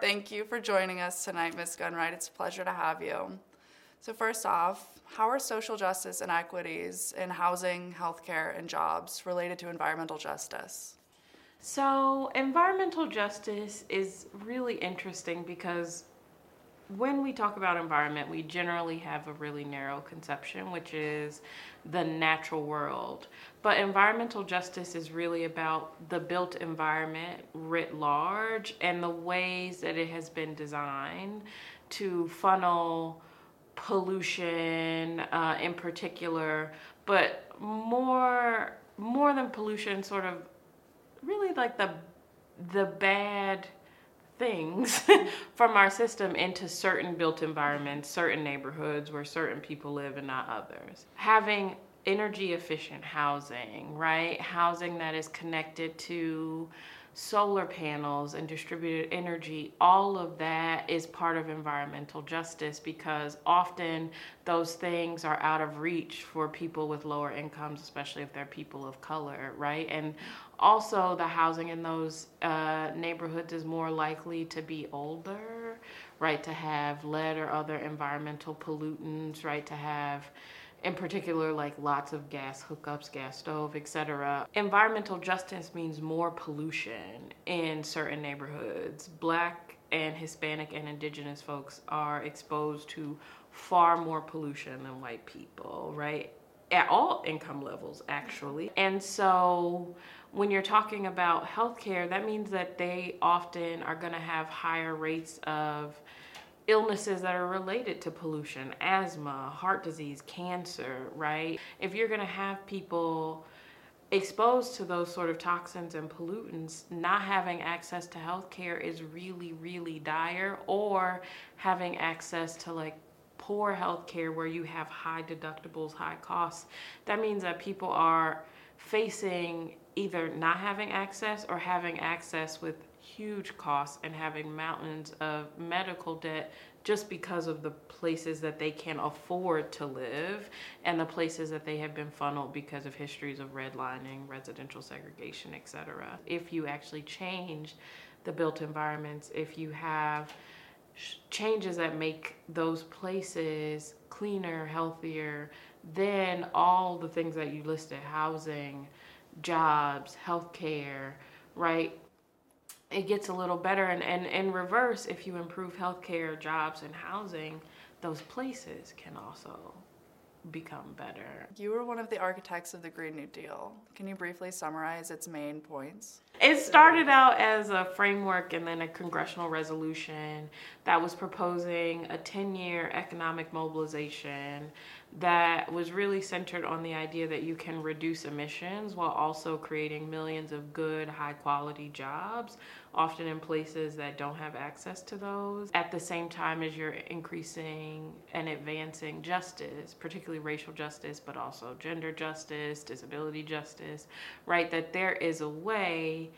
Thank you for joining us tonight, Ms. Gunn-Wright. It's a pleasure to have you. So, first off, how are social justice inequities in housing, healthcare, and jobs related to environmental justice? So, environmental justice is really interesting because when we talk about environment, we generally have a really narrow conception, which is the natural world. But environmental justice is really about the built environment writ large and the ways that it has been designed to funnel pollution uh, in particular, but more more than pollution, sort of really like the the bad things from our system into certain built environments, certain neighborhoods where certain people live and not others. Having energy efficient housing, right? Housing that is connected to solar panels and distributed energy, all of that is part of environmental justice because often those things are out of reach for people with lower incomes, especially if they're people of color, right? And also, the housing in those uh, neighborhoods is more likely to be older, right? To have lead or other environmental pollutants, right? To have in particular like lots of gas hookups gas stove etc environmental justice means more pollution in certain neighborhoods. Black and hispanic and indigenous folks are exposed to far more pollution than white people right? At all income levels actually. And so when you're talking about healthcare that means that they often are going to have higher rates of illnesses that are related to pollution, asthma, heart disease, cancer, right? If you're going to have people exposed to those sort of toxins and pollutants, not having access to healthcare is really, really dire, or having access to like poor healthcare where you have high deductibles, high costs, that means that people are facing either not having access or having access with huge costs and having mountains of medical debt just because of the places that they can afford to live and the places that they have been funneled because of histories of redlining, residential segregation, etc. If you actually change the built environments, if you have changes that make those places cleaner, healthier, then all the things that you listed housing, jobs, healthcare, right? it gets a little better. And, and in reverse, if you improve healthcare, jobs, and housing, those places can also become better. You were one of the architects of the Green New Deal. Can you briefly summarize its main points? It started out as a framework and then a congressional resolution that was proposing a 10 year economic mobilization that was really centered on the idea that you can reduce emissions while also creating millions of good, high quality jobs, often in places that don't have access to those, at the same time as you're increasing and advancing justice, particularly racial justice, but also gender justice, disability justice, right? That there is a way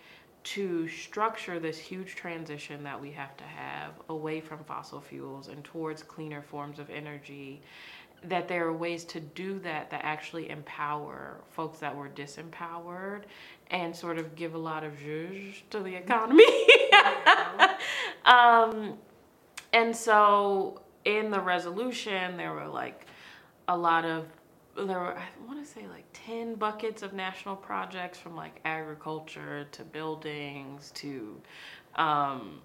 to structure this huge transition that we have to have away from fossil fuels and towards cleaner forms of energy that there are ways to do that that actually empower folks that were disempowered and sort of give a lot of zhuzh to the economy. um, and so in the resolution, there were like a lot of there were I want to say like 10 buckets of national projects from like agriculture to buildings to um,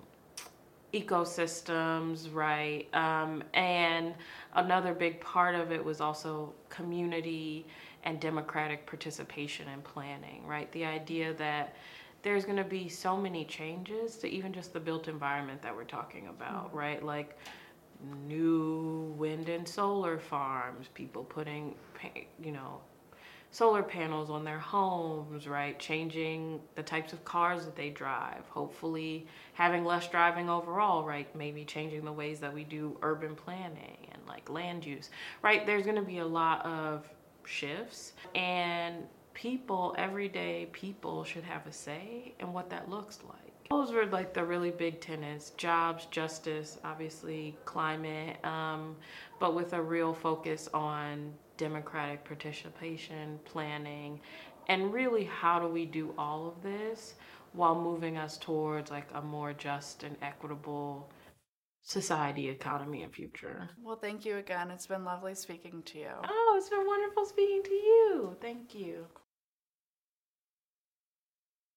ecosystems, right? Um, and another big part of it was also community and democratic participation and planning, right? The idea that there's going to be so many changes to even just the built environment that we're talking about, mm-hmm. right? Like new wind and solar farms, people putting, you know, solar panels on their homes, right? Changing the types of cars that they drive, hopefully having less driving overall, right? Maybe changing the ways that we do urban planning and like land use, right? There's to be a lot of shifts and people, everyday people should have a say in what that looks like Those were like the really big tenets jobs, justice, obviously, climate, um, but with a real focus on democratic participation, planning, and really how do we do all of this while moving us towards like a more just and equitable society, economy, and future. Well, thank you again. It's been lovely speaking to you. Oh, it's been wonderful speaking to you. Thank you.